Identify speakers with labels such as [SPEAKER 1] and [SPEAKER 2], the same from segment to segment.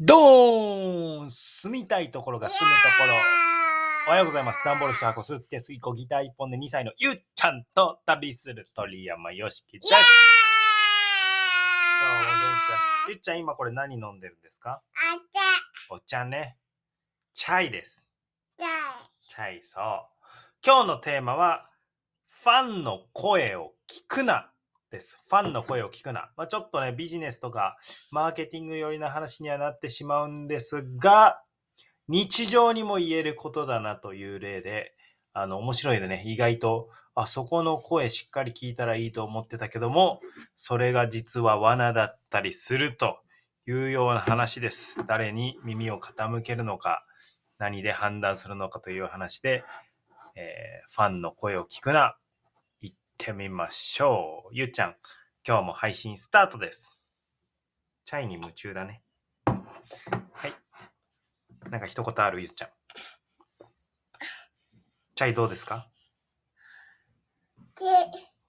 [SPEAKER 1] ドーン住みたいところが住むところ。おはようございます。ダンボール1箱、スーツケース1個、ギター1本で2歳のゆっちゃんと旅する鳥山よしきです。そうゆっちゃん、今これ何飲んでるんですか？お茶ね。チャイです。チャイ、そう。今日のテーマは、ファンの声を聞くなです。ファンの声を聞くな。まあ、ちょっとね、ビジネスとかマーケティング寄りな話にはなってしまうんですが、日常にも言えることだなという例で、あの、面白いでね、意外と、あそこの声しっかり聞いたらいいと思ってたけども、それが実は罠だったりするというような話です。誰に耳を傾けるのか、何で判断するのかという話で、えーファンの声を聞くな。行ってみましょう。ゆっちゃん、今日も配信スタートです。チャイに夢中だね。はい。なんか一言ある？ゆっちゃん。チャイどうですか？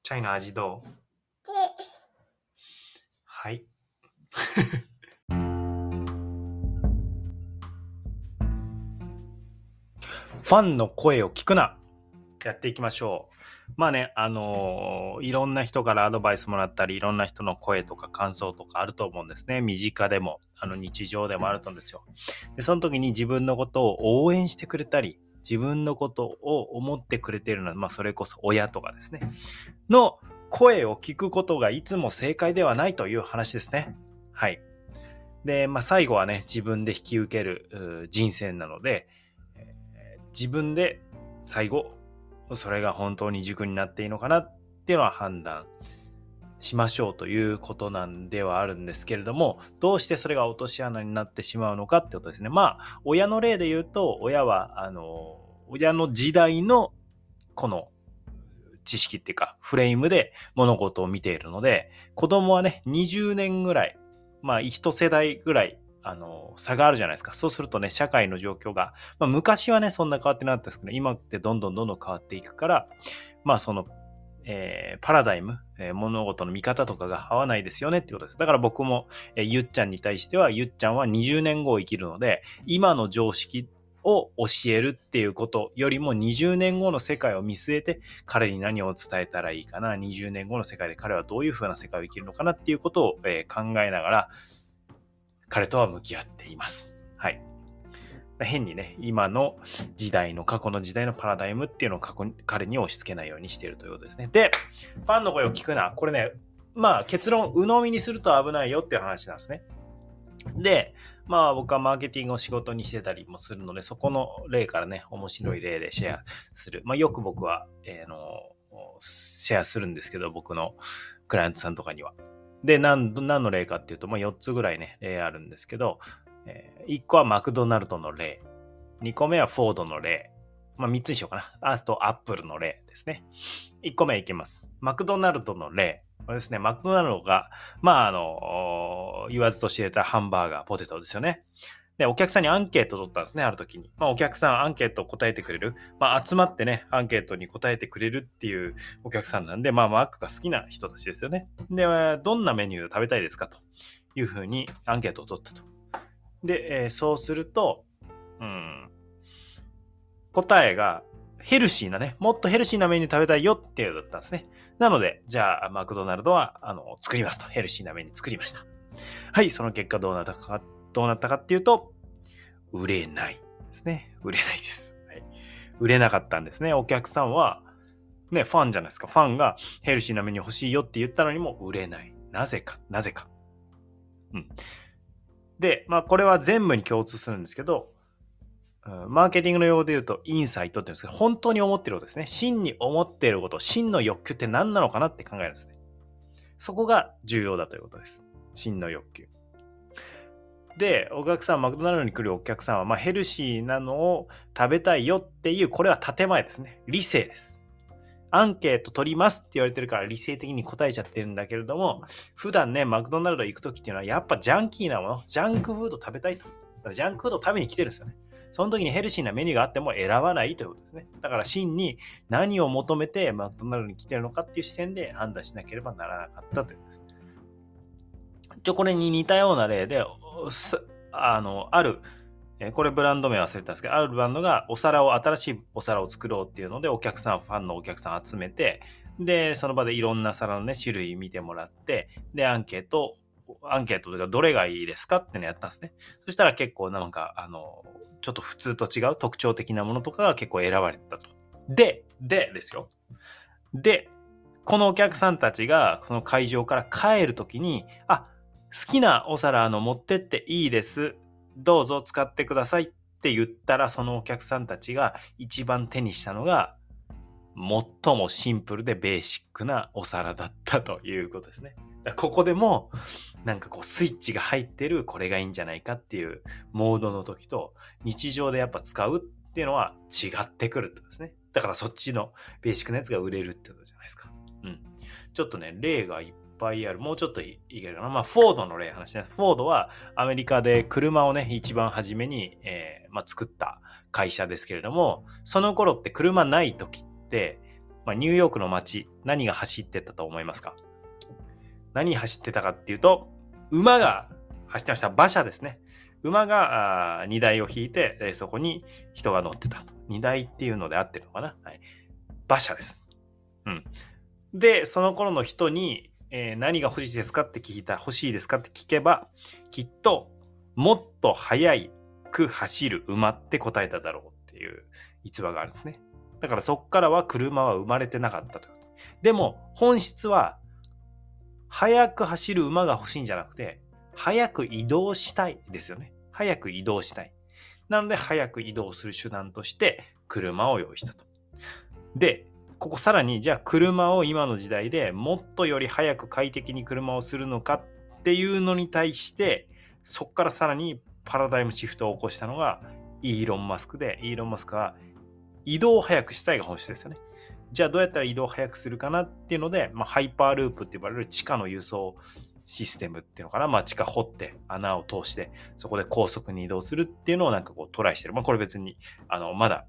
[SPEAKER 1] チャイの味どう？はい。ファンの声を聞くな。やっていきましょう。まあね、あのーいろんな人からアドバイスもらったり、いろんな人の声とか感想とかあると思うんですね。身近でも、あの日常でもあると思うんですよ。で、その時に自分のことを応援してくれたり、自分のことを思ってくれているのは、まあそれこそ親とかですね。の声を聞くことがいつも正解ではないという話ですね。はい。で、まあ最後はね、自分で引き受ける人生なので、えー自分で最後、それが本当に軸になっていいのかなっていうのは判断しましょうということなんではあるんですけれども、どうしてそれが落とし穴になってしまうのかってことですね。まあ、親の例で言うと、親は、あの、親の時代のこの知識っていうか、フレームで物事を見ているので、子供はね、20年ぐらい、まあ、一世代ぐらい、あの、差があるじゃないですか。そうするとね、社会の状況が、まあ、昔はね、そんな変わってなかったですけど、今ってどんどんどんどん変わっていくから、まあ、その、えーパラダイム、えー物事の見方とかが合わないですよねってことです。だから僕も、えーゆっちゃんに対しては、ゆっちゃんは20年後を生きるので、今の常識を教えるっていうことよりも20年後の世界を見据えて彼に何を伝えたらいいかな20年後の世界で彼はどういう風な世界を生きるのかなっていうことを、え考えながら彼とは向き合っています。はい。変にね、今の時代の過去の時代のパラダイムっていうのを過去に彼に押し付けないようにしているということですね。で、ファンの声を聞くな。これね、まあ結論、鵜呑みにすると危ないよっていう話なんですね。で、まあ僕はマーケティングを仕事にしてたりもするので、そこの例からね、面白い例でシェアする。まあよく僕は、えーのシェアするんですけど、僕のクライアントさんとかには。で、何何の例かっていうと、まあ、4つぐらいね、例あるんですけど、え1個はマクドナルドの例。2個目はフォードの例。まあ、3つにしようかな。アースと、アップルの例ですね。1個目いきます。マクドナルドの例。これですね、マクドナルドが、まあ、あの、言わずと知れたハンバーガー、ポテトですよね。で、お客さんにアンケート取ったんですね、ある時に。まあ、お客さんアンケートを答えてくれる。まあ、集まってね、アンケートに答えてくれるっていうお客さんなんで、まあ、マックが好きな人たちですよね。で、どんなメニューを食べたいですか？というふうにアンケートを取ったと。で、えーそうすると、うん、答えがヘルシーなね、もっとヘルシーなメニュー食べたいよっていうだったんですね。なので、じゃあ、マクドナルドは、あの、作りますと。ヘルシーなメニュー作りました。はい、その結果どうなったか、どうなったかっていうと、売れないですね。売れないです。はい、売れなかったんですね。お客さんは、ね、ファンじゃないですか。ファンがヘルシーなメニュー欲しいよって言ったのにも売れない。なぜか、なぜか。うん。で、まあ、これは全部に共通するんですけど、マーケティングの用語で言うと、インサイトって言うんですけど、本当に思ってることですね。真に思っていること、真の欲求って何なのかなって考えるんですね。そこが重要だということです。真の欲求。で、お客さん、マクドナルドに来るお客さんは、まあ、ヘルシーなのを食べたいよっていう、これは建前ですね。理性です。アンケート取りますって言われてるから理性的に答えちゃってるんだけれども、普段ね、マクドナルド行くときっていうのは、やっぱジャンキーなもの、ジャンクフード食べたいと。ジャンクフード食べに来てるんですよね。その時にヘルシーなメニューがあっても選ばないということですね。だから真に何を求めてマクドナルドに来てるのかっていう視点で判断しなければならなかったということです。一応これに似たような例で、あの、ある、えこれブランド名忘れたんですけど、あるブランドがお皿を、新しいお皿を作ろうっていうので、お客さん、ファンのお客さん集めて、で、その場でいろんな皿のね、種類見てもらって、で、アンケート、アンケートというか、どれがいいですかってのやったんですね。そしたら結構なんか、あの、ちょっと普通と違う特徴的なものとかが結構選ばれたと。で、でですよ。で、このお客さんたちがこの会場から帰るときに、あ、好きなお皿の持ってっていいです。どうぞ使ってくださいって言ったら、そのお客さんたちが一番手にしたのが、最もシンプルでベーシックなお皿だったということですね。ここでもなんかこうスイッチが入ってるこれがいいんじゃないかっていうモードの時と日常でやっぱ使うっていうのは違ってくるってことですね。だからそっちのベーシックなやつが売れるってことじゃないですか。うん。ちょっとね、例がいっぱいある。もうちょっといいけるかな。まあ、フォードの例話ね。フォードはアメリカで車をね、一番初めに、えー、まあ、作った会社ですけれども、その頃って車ない時って、まあ、ニューヨークの街、何が走ってたと思いますか？何走ってたかっていうと、馬が走ってました。馬車ですね。馬が荷台を引いて、えー、そこに人が乗ってたと。荷台っていうので合ってるのかな、はい、馬車です。うん。で、その頃の人に、えー、何が欲しいですかって聞いた、欲しいですかって聞けば、きっと、もっと速く走る馬って答えただろうっていう逸話があるんですね。だからそっからは車は生まれてなかったということ。でも、本質は、速く走る馬が欲しいんじゃなくて、速く移動したいですよね。早く移動したい。なので、早く移動する手段として車を用意したと。で、ここさらにじゃあ車を今の時代でもっとより早く快適に車をするのかっていうのに対してそこからさらにパラダイムシフトを起こしたのがイーロン・マスクでイーロン・マスクは移動を早くしたいが本質ですよね。じゃあどうやったら移動を早くするかなっていうので、まあ、ハイパーループって呼ばれる地下の輸送システムっていうのかな、まあ、地下掘って穴を通してそこで高速に移動するっていうのをなんかこうトライしてる。まあ、これ別にあのまだ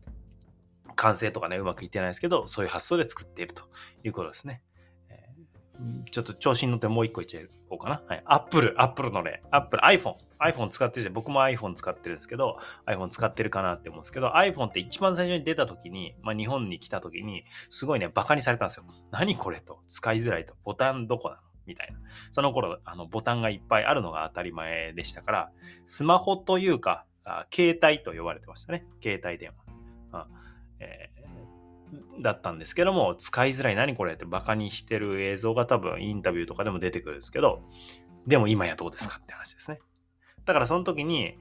[SPEAKER 1] 完成とかね、うまくいってないですけど、そういう発想で作っているということですね。えー、ちょっと調子に乗ってもう一個いっちゃおうかな。はい。Apple、Apple の例。Apple、iPhone。iPhone 使ってるじゃん。僕も iPhone 使ってるんですけど、iPhone 使ってるかなって思うんですけど、iPhone って一番最初に出た時に、まあ日本に来た時に、すごいね、バカにされたんですよ。何これと。使いづらいと。ボタンどこなの？みたいな。その頃、あの、ボタンがいっぱいあるのが当たり前でしたから、スマホというか、携帯と呼ばれてましたね。携帯電話。えー、だったんですけども、使いづらい何これってバカにしてる映像が多分インタビューとかでも出てくるんですけど、でも今やどうですかって話ですね。だからその時に、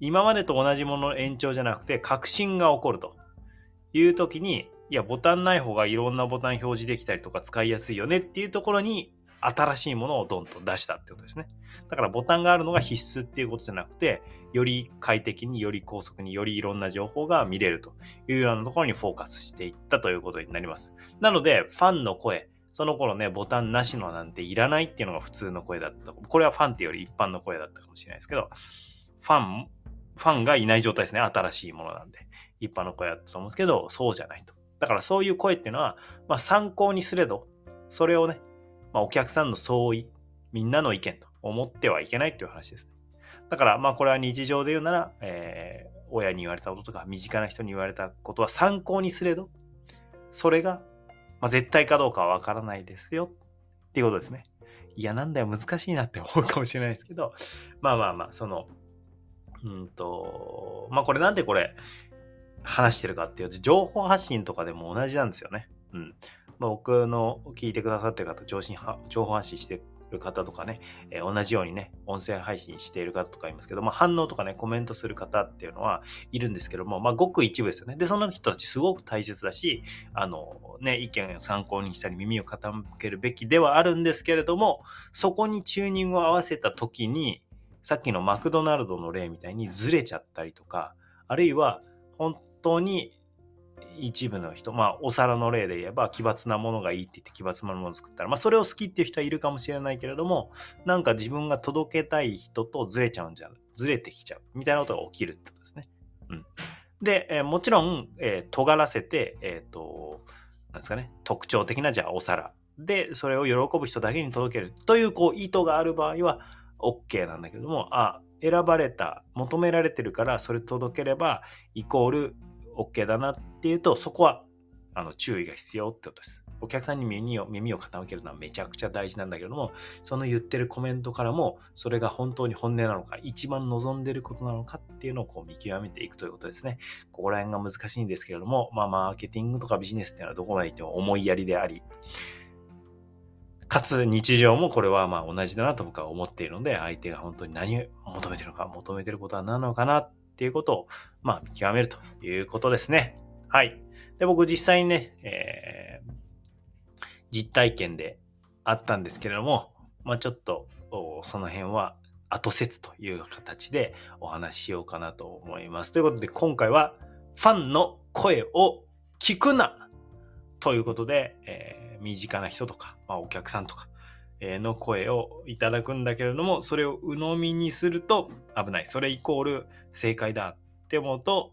[SPEAKER 1] 今までと同じものの延長じゃなくて、革新が起こるという時に、いや、ボタンない方がいろんなボタン表示できたりとか使いやすいよねっていうところに新しいものをドンと出したってことですね。だからボタンがあるのが必須っていうことじゃなくて、より快適により高速によりいろんな情報が見れるというようなところにフォーカスしていったということになります。なので、ファンの声、その頃ね、ボタンなしのなんていらないっていうのが普通の声だった。これはファンっていうより一般の声だったかもしれないですけど、ファン、ファンがいない状態ですね。新しいものなんで。一般の声だったと思うんですけど、そうじゃないと。だからそういう声っていうのは、まあ参考にすれど、それをね、まあ、お客さんの相違、みんなの意見と思ってはいけないっていう話です。だから、まあ、これは日常で言うなら、えー、親に言われたこととか、身近な人に言われたことは参考にすれど、それが、まあ、絶対かどうかはわからないですよっていうことですね。いや、なんだよ、難しいなって思うかもしれないですけど、まあまあまあ、その、うんと、まあこれなんでこれ話してるかっていうと、情報発信とかでも同じなんですよね。うん。まあ、僕の聞いてくださってる方、情情報発信してる方とかね、えー、同じようにね、音声配信している方とかいますけど、まあ、反応とかね、コメントする方っていうのはいるんですけども、まあ、ごく一部ですよね。で、その人たちすごく大切だし、あの、ね、意見を参考にしたり耳を傾けるべきではあるんですけれども、そこにチューニングを合わせた時に、さっきのマクドナルドの例みたいにずれちゃったりとか、あるいは本当に一部の人、まあ、お皿の例で言えば、奇抜なものがいいって言って奇抜なものを作ったら、まあ、それを好きっていう人はいるかもしれないけれども、なんか自分が届けたい人とずれちゃうんじゃん、ずれてきちゃう、みたいなことが起きるってことですね。うん。で、えー、もちろん、えー、尖らせて、えっ、ー、と、なんですかね、特徴的な、じゃあ、お皿。で、それを喜ぶ人だけに届けるという、こう、意図がある場合は、OK なんだけども、あ、選ばれた求められてるからそれ届ければイコール OK だなっていうとそこはあの注意が必要ってことです。お客さんに耳を耳を傾けるのはめちゃくちゃ大事なんだけども、その言ってるコメントからも、それが本当に本音なのか、一番望んでることなのかっていうのをこう見極めていくということですね。ここら辺が難しいんですけれども、まあ、マーケティングとかビジネスっていうのはどこまで行っても思いやりであり、かつ日常もこれはまあ同じだなと僕は思っているので、相手が本当に何を求めてるのか、求めてることは何なのかなっていうことを、まあ見極めるということですね。はい。で、僕実際にね、えー、実体験であったんですけれども、まあちょっとその辺は後説という形でお話ししようかなと思います。ということで今回はファンの声を聞くなということで、えー、身近な人とか、まあ、お客さんとか、の声をいただくんだけれども、それを鵜呑みにすると危ない。それイコール正解だって思うと、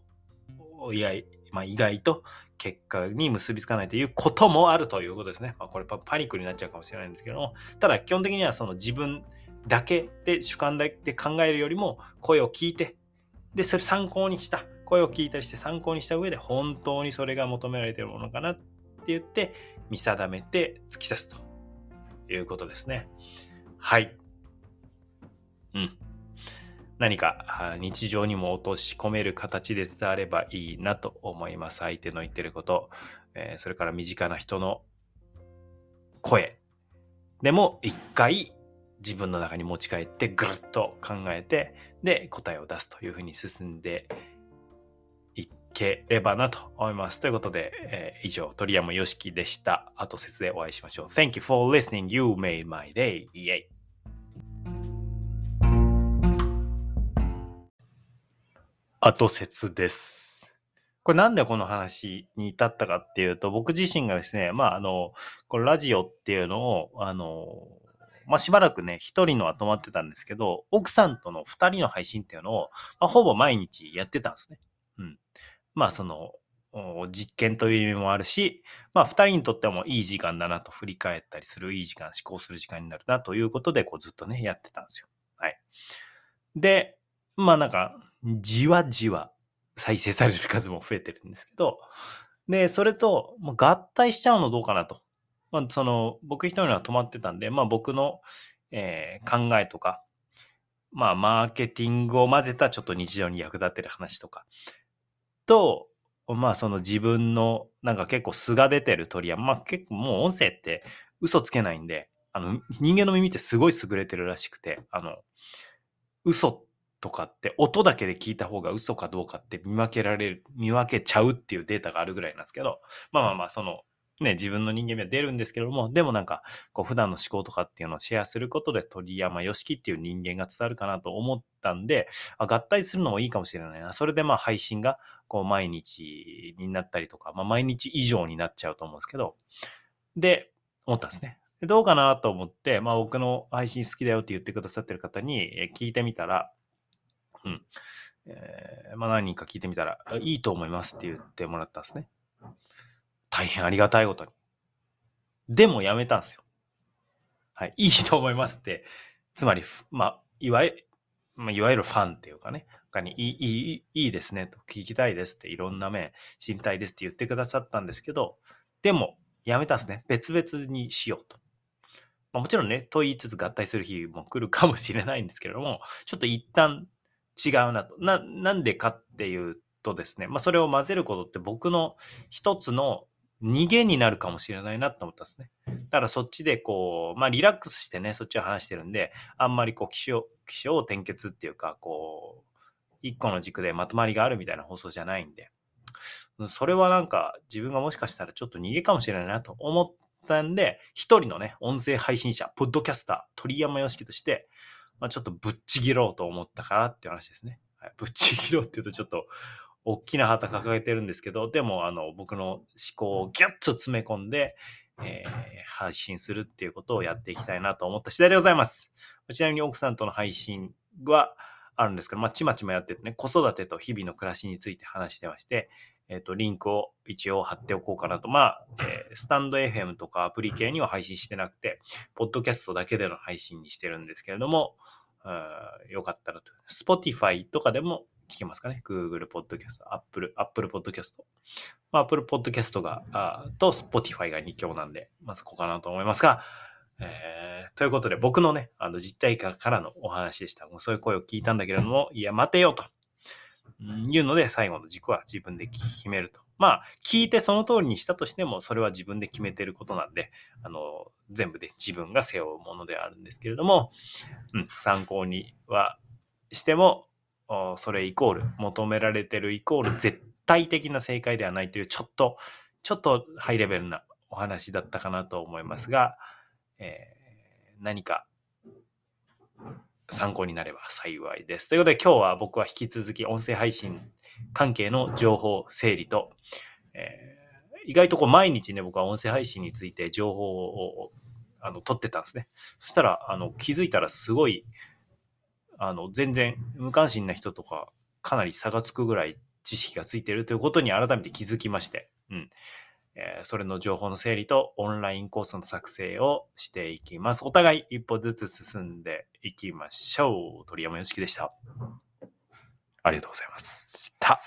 [SPEAKER 1] 意外、まあ、意外と結果に結びつかないということもあるということですね。まあ、これパニックになっちゃうかもしれないんですけども、ただ基本的にはその自分だけで主観だけで考えるよりも声を聞いて、で、それ参考にした、声を聞いたりして参考にした上で本当にそれが求められているものかなって言って見定めて突き刺すということですね。はい。うん。何か日常にも落とし込める形で伝わればいいなと思います。相手の言ってること、え、それから身近な人の声でも一回自分の中に持ち帰ってぐるっと考えてで答えを出すというふうに進んでければなと思います。ということで、えー、以上鳥山よしきでした。後説でお会いしましょう。Thank you for listening. You made my day. Yay. 後説です。これなんでこの話に至ったかっていうと、僕自身がですね、まあ、あの、このラジオっていうのを、あの、まあ、しばらくね、一人のは止まってたんですけど、奥さんとの二人の配信っていうのを、まあ、ほぼ毎日やってたんですね。まあ、その、実験という意味もあるし、まあ、二人にとってもいい時間だなと振り返ったりする、いい時間、思考する時間になるなということで、こうずっとね、やってたんですよ。はい。で、まあなんか、じわじわ再生される数も増えてるんですけど、で、それと、合体しちゃうのどうかなと。まあ、その、僕一人は止まってたんで、まあ僕の、えー、考えとか、まあマーケティングを混ぜたちょっと日常に役立ってる話とか、と、まあその自分のなんか結構素が出てる鳥や、まあ結構もう音声って嘘つけないんで、あの人間の耳ってすごい優れてるらしくて、あの、嘘とかって音だけで聞いた方が嘘かどうかって見分けられる、見分けちゃうっていうデータがあるぐらいなんですけど、まあまあまあ、その、ね、自分の人間味は出るんですけども、でもなんか、こう、普段の思考とかっていうのをシェアすることで、鳥山よしきっていう人間が伝わるかなと思ったんで、あ合体するのもいいかもしれないな。それでまあ配信が、こう、毎日になったりとか、まあ毎日以上になっちゃうと思うんですけど、で、思ったんですね。でどうかなと思って、まあ僕の配信好きだよって言ってくださってる方に聞いてみたら、うん。えー、まあ何人か聞いてみたら、いいと思いますって言ってもらったんですね。大変ありがたいことに。でもやめたんですよ。はい。いいと思いますって、つまり、まあ、いわゆる、まあ、いわゆるファンっていうかね、他にいい、いい、いいですねと、聞きたいですって、いろんな面知りたいですって言ってくださったんですけど、でも、やめたんですね。別々にしようと。まあ、もちろんね、と言いつつ合体する日も来るかもしれないんですけれども、ちょっと一旦違うなと。な、なんでかっていうとですね、まあ、それを混ぜることって僕の一つの逃げになるかもしれないなと思ったんですね。だからそっちでこう、まあリラックスしてね、そっちを話してるんで、あんまりこう、気象、気象転結っていうか、こう、一個の軸でまとまりがあるみたいな放送じゃないんで、それはなんか自分がもしかしたらちょっと逃げかもしれないなと思ったんで、一人のね、音声配信者、ポッドキャスター、鳥山よしきとして、まあ、ちょっとぶっちぎろうと思ったからっていう話ですね。はい、ぶっちぎろうっていうとちょっと大きな旗掲げてるんですけど、でもあの僕の思考をギュッと詰め込んで、えー、配信するっていうことをやっていきたいなと思った次第でございます。ちなみに奥さんとの配信はあるんですけど、まあ、ちまちまやっててね、子育てと日々の暮らしについて話してまして、えっ、ー、と、リンクを一応貼っておこうかなと。まあ、えー、スタンド FM とかアプリ系には配信してなくて、ポッドキャストだけでの配信にしてるんですけれども、よかったらと。Spotify とかでも聞けますかね？Google Podcast、Apple、Apple Podcast。まあ、Apple Podcast が、あと Spotify が2強なんで、まずここかなと思いますが、えー、ということで僕のね、あの実体化からのお話でした。もうそういう声を聞いたんだけれども、いや、待てよと。いうので、最後の軸は自分で決めると。まあ、聞いてその通りにしたとしても、それは自分で決めてることなんで、あの、全部で自分が背負うものであるんですけれども、うん、参考にはしても、それイコール、求められてるイコール、絶対的な正解ではないという、ちょっと、ちょっとハイレベルなお話だったかなと思いますが、えー、何か参考になれば幸いです。ということで今日は僕は引き続き音声配信関係の情報整理と、えー、意外とこう毎日ね僕は音声配信について情報をあの取ってたんですね。そしたらあの気づいたらすごいあの全然無関心な人とかかなり差がつくぐらい知識がついてるということに改めて気づきまして、うん、えー、それの情報の整理とオンラインコースの作成をしていきます。お互い一歩ずつ進んでいきましょう。鳥山よしきでした。ありがとうございました。